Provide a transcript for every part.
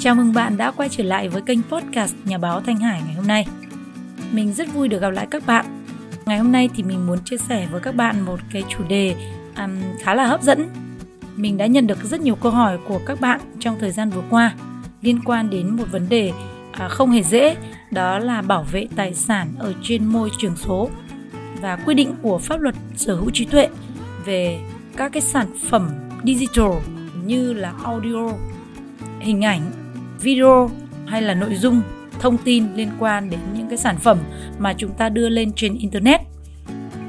Chào mừng bạn đã quay trở lại với kênh podcast Nhà báo Thanh Hải ngày hôm nay. Mình rất vui được gặp lại các bạn. Ngày hôm nay thì mình muốn chia sẻ với các bạn một cái chủ đề um, khá là hấp dẫn. Mình đã nhận được rất nhiều câu hỏi của các bạn trong thời gian vừa qua liên quan đến một vấn đề à, không hề dễ, đó là bảo vệ tài sản ở trên môi trường số và quy định của pháp luật sở hữu trí tuệ về các cái sản phẩm digital như là audio, hình ảnh, video hay là nội dung, thông tin liên quan đến những cái sản phẩm mà chúng ta đưa lên trên internet.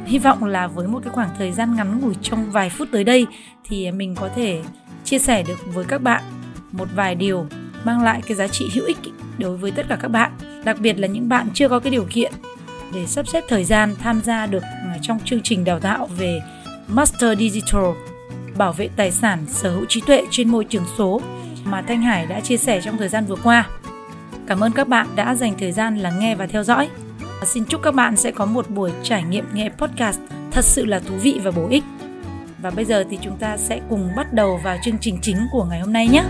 Hy vọng là với một cái khoảng thời gian ngắn ngủi trong vài phút tới đây thì mình có thể chia sẻ được với các bạn một vài điều mang lại cái giá trị hữu ích đối với tất cả các bạn, đặc biệt là những bạn chưa có cái điều kiện để sắp xếp thời gian tham gia được à, trong chương trình đào tạo về Master Digital bảo vệ tài sản sở hữu trí tuệ trên môi trường số mà Thanh Hải đã chia sẻ trong thời gian vừa qua. Cảm ơn các bạn đã dành thời gian lắng nghe và theo dõi. Và xin chúc các bạn sẽ có một buổi trải nghiệm nghe podcast thật sự là thú vị và bổ ích. Và bây giờ thì chúng ta sẽ cùng bắt đầu vào chương trình chính của ngày hôm nay nhé.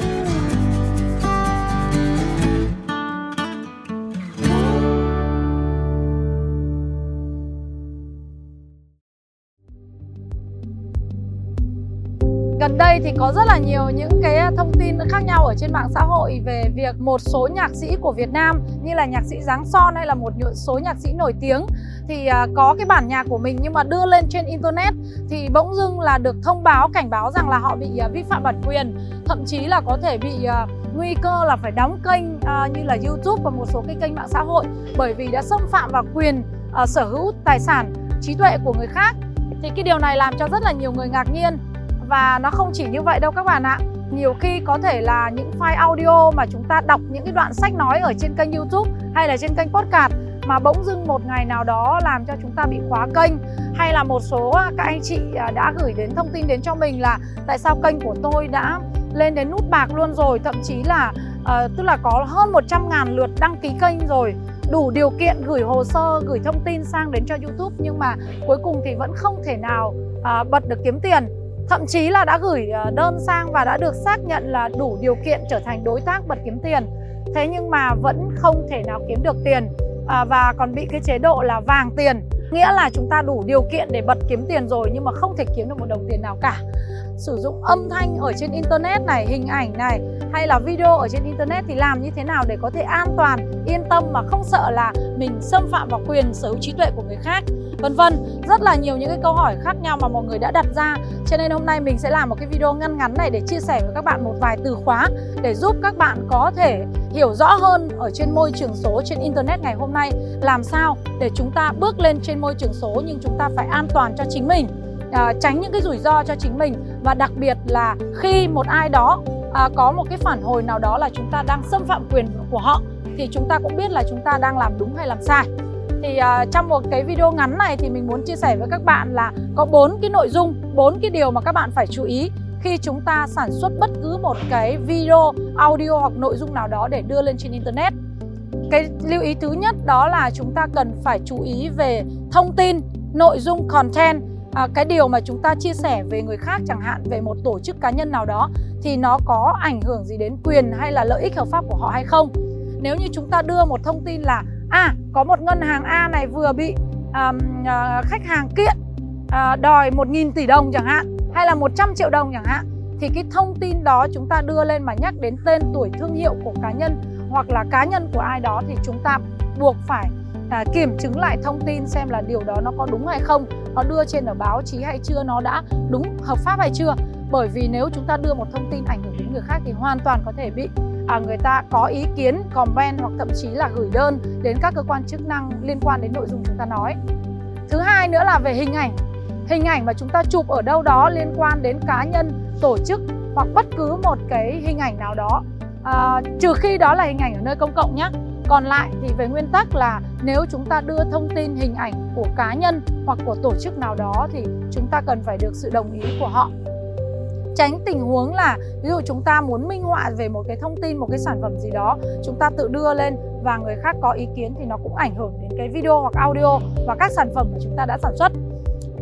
Thì có rất là nhiều những cái à, thông tin khác nhau ở trên mạng xã hội về việc một số nhạc sĩ của Việt Nam như là nhạc sĩ Giáng Son hay là một số nhạc sĩ nổi tiếng thì à, có cái bản nhạc của mình nhưng mà đưa lên trên internet thì bỗng dưng là được thông báo, cảnh báo rằng là họ bị à, vi phạm bản quyền. Thậm chí là có thể bị nguy cơ là phải đóng kênh như là YouTube và một số cái kênh mạng xã hội bởi vì đã xâm phạm vào quyền sở hữu tài sản, trí tuệ của người khác. Thì cái điều này làm cho rất là nhiều người ngạc nhiên và nó không chỉ như vậy đâu các bạn ạ. Nhiều khi có thể là những file audio mà chúng ta đọc những cái đoạn sách nói ở trên kênh youtube hay là trên kênh podcast mà bỗng dưng một ngày nào đó làm cho chúng ta bị khóa kênh hay là một số à, các anh chị à, đã gửi đến thông tin đến cho mình là tại sao kênh của tôi đã lên đến nút bạc luôn rồi thậm chí là uh, tức là có hơn 100 ngàn lượt đăng ký kênh rồi. Đủ điều kiện gửi hồ sơ gửi thông tin sang đến cho YouTube nhưng mà cuối cùng thì vẫn không thể nào uh, bật được kiếm tiền thậm chí là đã gửi ờ, đơn sang và đã được xác nhận là đủ điều kiện trở thành đối tác bật kiếm tiền. Thế nhưng mà vẫn không thể nào kiếm được tiền à, và còn bị cái chế độ là vàng tiền. Nghĩa là chúng ta đủ điều kiện để bật kiếm tiền rồi nhưng mà không thể kiếm được một đồng tiền nào cả sử dụng âm thanh ở trên internet này, hình ảnh này, hay là video ở trên internet thì làm như thế nào để có thể an toàn, yên tâm mà không sợ là mình xâm phạm vào quyền sở hữu trí tuệ của người khác. Vân vân, rất là nhiều những cái câu hỏi khác nhau mà mọi người đã đặt ra. Cho nên hôm nay mình sẽ làm một cái video ngắn ngắn này để chia sẻ với các bạn một vài từ khóa để giúp các bạn có thể hiểu rõ hơn ở trên môi trường số trên internet ngày hôm nay. Làm sao để chúng ta bước lên trên môi trường số nhưng chúng ta phải an toàn cho chính mình? À, tránh những cái rủi ro cho chính mình. Và đặc biệt là khi một ai đó à, có một cái phản hồi nào đó là chúng ta đang xâm phạm quyền của họ thì chúng ta cũng biết là chúng ta đang làm đúng hay làm sai. Thì uh, trong một cái video ngắn này thì mình muốn chia sẻ với các bạn là có bốn cái nội dung bốn cái điều mà các bạn phải chú ý khi chúng ta sản xuất bất cứ một cái video audio hoặc nội dung nào đó để đưa lên trên internet. Cái lưu ý thứ nhất đó là chúng ta cần phải chú ý về thông tin nội dung content à, cái điều mà chúng ta chia sẻ về người khác chẳng hạn về một tổ chức cá nhân nào đó thì nó có ảnh hưởng gì đến quyền hay là lợi ích hợp pháp của họ hay không? Nếu như chúng ta đưa một thông tin là à có một ngân hàng A này vừa bị à, à, khách hàng kiện à, đòi 1.000 tỷ đồng chẳng hạn hay là 100 triệu đồng chẳng hạn thì cái thông tin đó chúng ta đưa lên mà nhắc đến tên tuổi thương hiệu của cá nhân hoặc là cá nhân của ai đó thì chúng ta buộc phải à, kiểm chứng lại thông tin xem là điều đó nó có đúng hay không nó đưa trên ở báo chí hay chưa nó đã đúng hợp pháp hay chưa? Bởi vì nếu chúng ta đưa một thông tin ảnh hưởng đến người khác thì hoàn toàn có thể bị à, người ta có ý kiến comment hoặc thậm chí là gửi đơn đến các cơ quan chức năng liên quan đến nội dung chúng ta nói. Thứ hai nữa là về hình ảnh. Hình ảnh mà chúng ta chụp ở đâu đó liên quan đến cá nhân tổ chức hoặc bất cứ một cái hình ảnh nào đó. À, trừ khi đó là hình ảnh ở nơi công cộng nhé còn lại thì về nguyên tắc là nếu chúng ta đưa thông tin hình ảnh của cá nhân hoặc của tổ chức nào đó thì chúng ta cần phải được sự đồng ý của họ. Tránh tình huống là ví dụ chúng ta muốn minh họa về một cái thông tin một cái sản phẩm gì đó chúng ta tự đưa lên và người khác có ý kiến thì nó cũng ảnh hưởng đến cái video hoặc audio và các sản phẩm mà chúng ta đã sản xuất.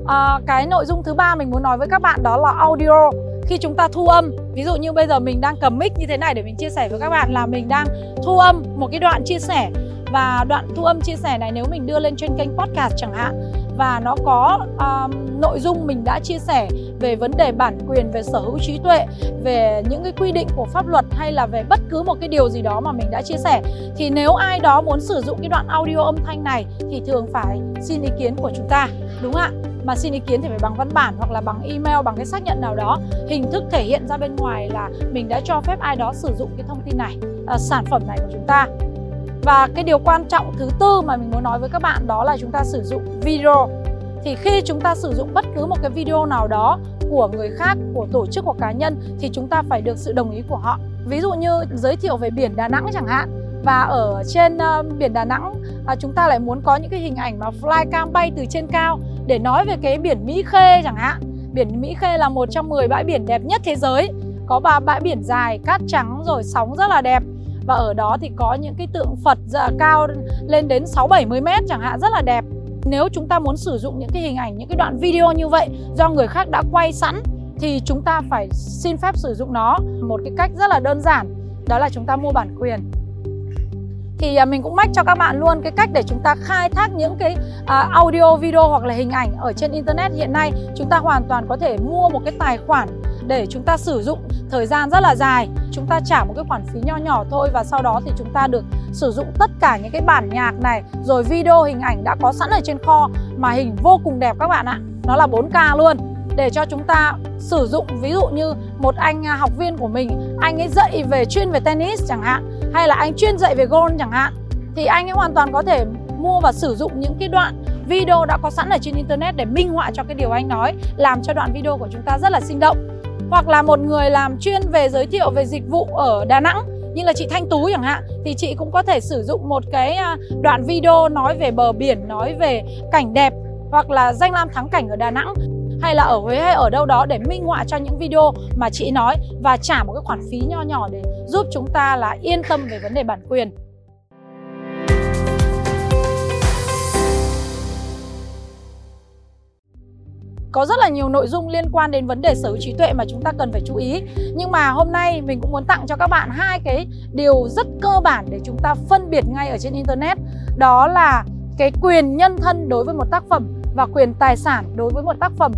À, cái nội dung thứ ba mình muốn nói với các bạn đó là audio khi chúng ta thu âm. Ví dụ như bây giờ mình đang cầm mic như thế này để mình chia sẻ với các bạn là mình đang thu âm một cái đoạn chia sẻ. Và đoạn thu âm chia sẻ này nếu mình đưa lên trên kênh podcast chẳng hạn và nó có um, nội dung mình đã chia sẻ về vấn đề bản quyền về sở hữu trí tuệ về những cái quy định của pháp luật hay là về bất cứ một cái điều gì đó mà mình đã chia sẻ thì nếu ai đó muốn sử dụng cái đoạn audio âm thanh này thì thường phải xin ý kiến của chúng ta đúng không ạ? Mà xin ý kiến thì phải bằng văn bản hoặc là bằng email bằng cái xác nhận nào đó. Hình thức thể hiện ra bên ngoài là mình đã cho phép ai đó sử dụng cái thông tin này à, sản phẩm này của chúng ta. Và cái điều quan trọng thứ tư mà mình muốn nói với các bạn đó là chúng ta sử dụng video. Thì khi chúng ta sử dụng bất cứ một cái video nào đó của người khác, của tổ chức hoặc cá nhân thì chúng ta phải được sự đồng ý của họ. Ví dụ như giới thiệu về biển Đà Nẵng chẳng hạn. Và ở trên uh, biển Đà Nẵng uh, chúng ta lại muốn có những cái hình ảnh mà flycam bay từ trên cao để nói về cái biển Mỹ Khê chẳng hạn. Biển Mỹ Khê là một trong 10 bãi biển đẹp nhất thế giới. Có ba bãi biển dài, cát trắng rồi sóng rất là đẹp và ở đó thì có những cái tượng Phật dạ cao lên đến 6 70 mét chẳng hạn rất là đẹp. Nếu chúng ta muốn sử dụng những cái hình ảnh, những cái đoạn video như vậy do người khác đã quay sẵn thì chúng ta phải xin phép sử dụng nó một cái cách rất là đơn giản đó là chúng ta mua bản quyền thì à, mình cũng mách cho các bạn luôn cái cách để chúng ta khai thác những cái à, audio, video hoặc là hình ảnh ở trên internet hiện nay. Chúng ta hoàn toàn có thể mua một cái tài khoản để chúng ta sử dụng thời gian rất là dài. Chúng ta trả một cái khoản phí nho nhỏ thôi và sau đó thì chúng ta được sử dụng tất cả những cái bản nhạc này, rồi video, hình ảnh đã có sẵn ở trên kho mà hình vô cùng đẹp các bạn ạ. Nó là 4K luôn. Để cho chúng ta sử dụng, ví dụ như một anh à, học viên của mình, anh ấy dạy về chuyên về tennis chẳng hạn hay là anh chuyên dạy về golf chẳng hạn thì anh ấy hoàn toàn có thể mua và sử dụng những cái đoạn video đã có sẵn ở trên internet để minh họa cho cái điều anh nói làm cho đoạn video của chúng ta rất là sinh động. Hoặc là một người làm chuyên về giới thiệu về dịch vụ ở Đà Nẵng như là chị Thanh Tú chẳng hạn thì chị cũng có thể sử dụng một cái à, đoạn video nói về bờ biển, nói về cảnh đẹp hoặc là danh lam thắng cảnh ở Đà Nẵng hay là ở Huế hay ở đâu đó để minh họa cho những video mà chị nói và trả một cái khoản phí nho nhỏ để giúp chúng ta là yên tâm về vấn đề bản quyền. có rất là nhiều nội dung liên quan đến vấn đề sở hữu trí tuệ mà chúng ta cần phải chú ý. Nhưng mà hôm nay mình cũng muốn tặng cho các bạn hai cái điều rất cơ bản để chúng ta phân biệt ngay ở trên internet. Đó là cái quyền nhân thân đối với một tác phẩm và quyền tài sản đối với một tác phẩm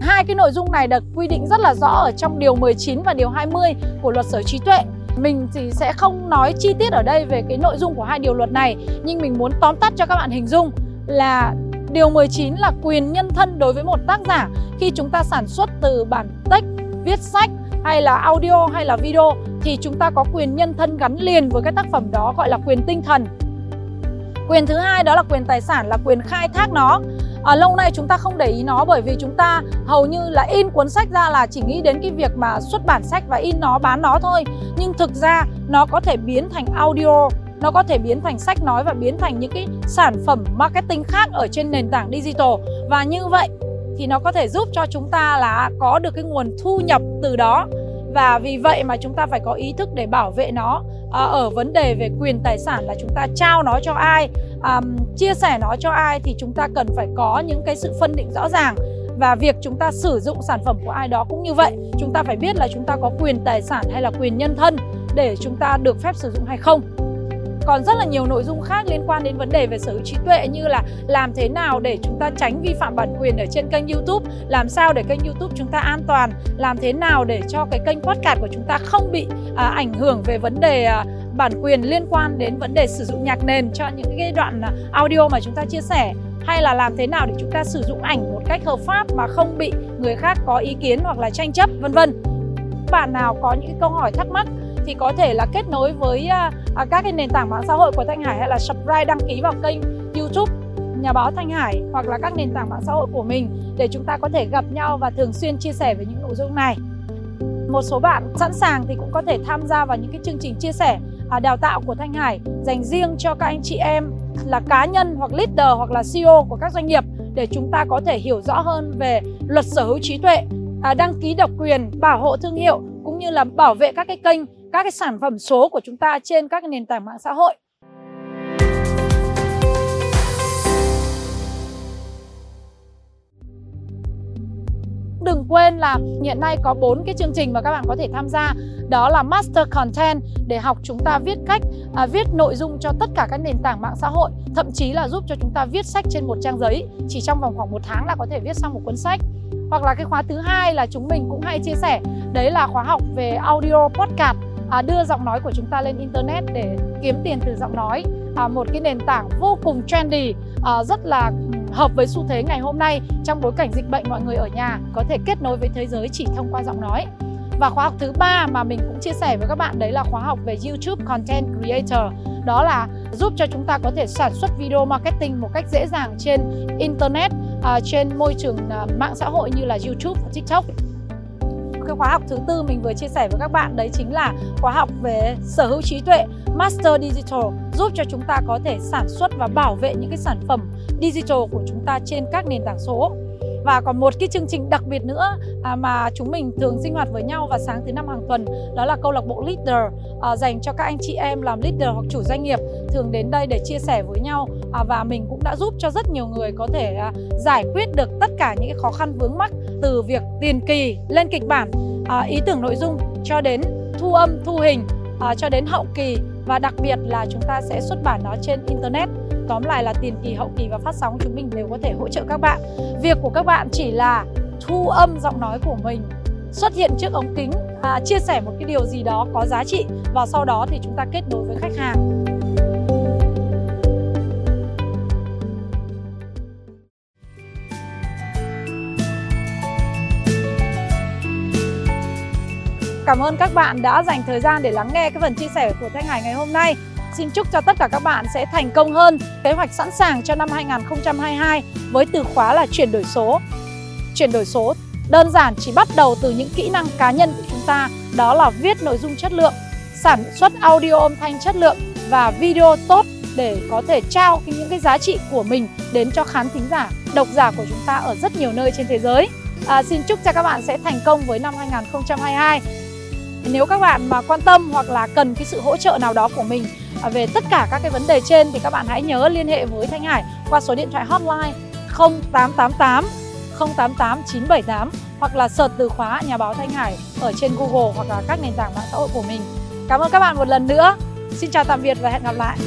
Hai cái nội dung này được quy định rất là rõ ở trong điều 19 và điều 20 của luật sở trí tuệ. Mình thì sẽ không nói chi tiết ở đây về cái nội dung của hai điều luật này, nhưng mình muốn tóm tắt cho các bạn hình dung là Điều 19 là quyền nhân thân đối với một tác giả khi chúng ta sản xuất từ bản text, viết sách hay là audio hay là video thì chúng ta có quyền nhân thân gắn liền với cái tác phẩm đó gọi là quyền tinh thần. Quyền thứ hai đó là quyền tài sản là quyền khai thác nó. À, lâu nay chúng ta không để ý nó bởi vì chúng ta hầu như là in cuốn sách ra là chỉ nghĩ đến cái việc mà xuất bản sách và in nó bán nó thôi. Nhưng thực ra nó có thể biến thành audio nó có thể biến thành sách nói và biến thành những cái sản phẩm marketing khác ở trên nền tảng digital. Và như vậy thì nó có thể giúp cho chúng ta là có được cái nguồn thu nhập từ đó. Và vì vậy mà chúng ta phải có ý thức để bảo vệ nó. À, ở vấn đề về quyền tài sản là chúng ta trao nó cho ai? À, chia sẻ nó cho ai thì chúng ta cần phải có những cái sự phân định rõ ràng. Và việc chúng ta sử dụng sản phẩm của ai đó cũng như vậy. Chúng ta phải biết là chúng ta có quyền tài sản hay là quyền nhân thân để chúng ta được phép sử dụng hay không. Còn rất là nhiều nội dung khác liên quan đến vấn đề về sở hữu trí tuệ như là làm thế nào để chúng ta tránh vi phạm bản quyền ở trên kênh YouTube, làm sao để kênh YouTube chúng ta an toàn, làm thế nào để cho cái kênh podcast của chúng ta không bị à, ảnh hưởng về vấn đề à, bản quyền liên quan đến vấn đề sử dụng nhạc nền cho những cái đoạn à, audio mà chúng ta chia sẻ hay là làm thế nào để chúng ta sử dụng ảnh một cách hợp pháp mà không bị người khác có ý kiến hoặc là tranh chấp, vân vân. Bạn nào có những câu hỏi thắc mắc thì có thể là kết nối với à, à, các cái nền tảng mạng xã hội của Thanh Hải hay là subscribe đăng ký vào kênh YouTube nhà báo Thanh Hải hoặc là các nền tảng mạng xã hội của mình để chúng ta có thể gặp nhau và thường xuyên chia sẻ về những nội dung này. Một số bạn sẵn sàng thì cũng có thể tham gia vào những cái chương trình chia sẻ À, đào tạo của Thanh Hải dành riêng cho các anh chị em là cá nhân hoặc leader hoặc là CEO của các doanh nghiệp để chúng ta có thể hiểu rõ hơn về luật sở hữu trí tuệ, à, đăng ký độc quyền, bảo hộ thương hiệu cũng như là bảo vệ các cái kênh các cái sản phẩm số của chúng ta trên các nền tảng mạng xã hội. Cũng đừng quên là hiện nay có bốn cái chương trình mà các bạn có thể tham gia. Đó là Master Content để học chúng ta viết cách à, viết nội dung cho tất cả các nền tảng mạng xã hội thậm chí là giúp cho chúng ta viết sách trên một trang giấy. Chỉ trong vòng khoảng một tháng là có thể viết xong một cuốn sách. Hoặc là cái khóa thứ hai là chúng mình cũng hay chia sẻ. Đấy là khóa học về audio podcast à, đưa giọng nói của chúng ta lên internet để kiếm tiền từ giọng nói. À, một cái nền tảng vô cùng trendy à, rất là hợp với xu thế ngày hôm nay trong bối cảnh dịch bệnh mọi người ở nhà có thể kết nối với thế giới chỉ thông qua giọng nói. Và khóa học thứ ba mà mình cũng chia sẻ với các bạn đấy là khóa học về YouTube Content Creator. Đó là giúp cho chúng ta có thể sản xuất video marketing một cách dễ dàng trên internet à, trên môi trường à, mạng xã hội như là YouTube và TikTok. Cái khóa học thứ tư mình vừa chia sẻ với các bạn đấy chính là khóa học về sở hữu trí tuệ, Master Digital, giúp cho chúng ta có thể sản xuất và bảo vệ những cái sản phẩm digital của chúng ta trên các nền tảng số. Và còn một cái chương trình đặc biệt nữa à, mà chúng mình thường sinh hoạt với nhau vào sáng thứ năm hàng tuần đó là câu lạc bộ leader à, dành cho các anh chị em làm leader hoặc chủ doanh nghiệp thường đến đây để chia sẻ với nhau. À, và mình cũng đã giúp cho rất nhiều người có thể à, giải quyết được tất cả những cái khó khăn vướng mắc từ việc tiền kỳ lên kịch bản à, ý tưởng nội dung cho đến thu âm thu hình à, cho đến hậu kỳ. Và đặc biệt là chúng ta sẽ xuất bản nó trên internet tóm lại là tiền kỳ hậu kỳ và phát sóng chúng mình đều có thể hỗ trợ các bạn việc của các bạn chỉ là thu âm giọng nói của mình xuất hiện trước ống kính à, chia sẻ một cái điều gì đó có giá trị và sau đó thì chúng ta kết nối với khách hàng Cảm ơn các bạn đã dành thời gian để lắng nghe cái phần chia sẻ của Thanh Hải ngày hôm nay. Xin chúc cho tất cả các bạn sẽ thành công hơn. Kế hoạch sẵn sàng cho năm 2022 với từ khóa là chuyển đổi số. Chuyển đổi số đơn giản chỉ bắt đầu từ những kỹ năng cá nhân của chúng ta, đó là viết nội dung chất lượng, sản xuất audio âm thanh chất lượng và video tốt để có thể trao những cái giá trị của mình đến cho khán thính giả, độc giả của chúng ta ở rất nhiều nơi trên thế giới. À, xin chúc cho các bạn sẽ thành công với năm 2022. Nếu các bạn mà quan tâm hoặc là cần cái sự hỗ trợ nào đó của mình À, về tất cả các cái vấn đề trên thì các bạn hãy nhớ liên hệ với Thanh Hải qua số điện thoại hotline 0888 088 978 hoặc là search từ khóa nhà báo Thanh Hải ở trên Google hoặc là các nền tảng mạng xã hội của mình. Cảm ơn các bạn một lần nữa. Xin chào tạm biệt và hẹn gặp lại.